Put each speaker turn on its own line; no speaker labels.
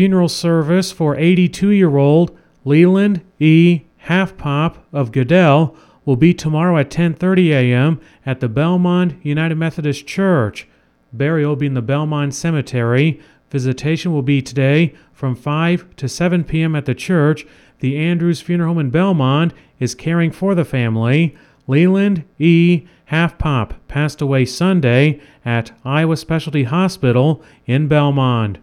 funeral service for 82 year old Leland E. Halfpop of Goodell will be tomorrow at 10:30 a.m. at the Belmond United Methodist Church. Burial will be in the Belmond Cemetery. Visitation will be today from 5 to 7 p.m. at the church. The Andrews Funeral Home in Belmond is caring for the family. Leland E. Halfpop passed away Sunday at Iowa Specialty Hospital in Belmond.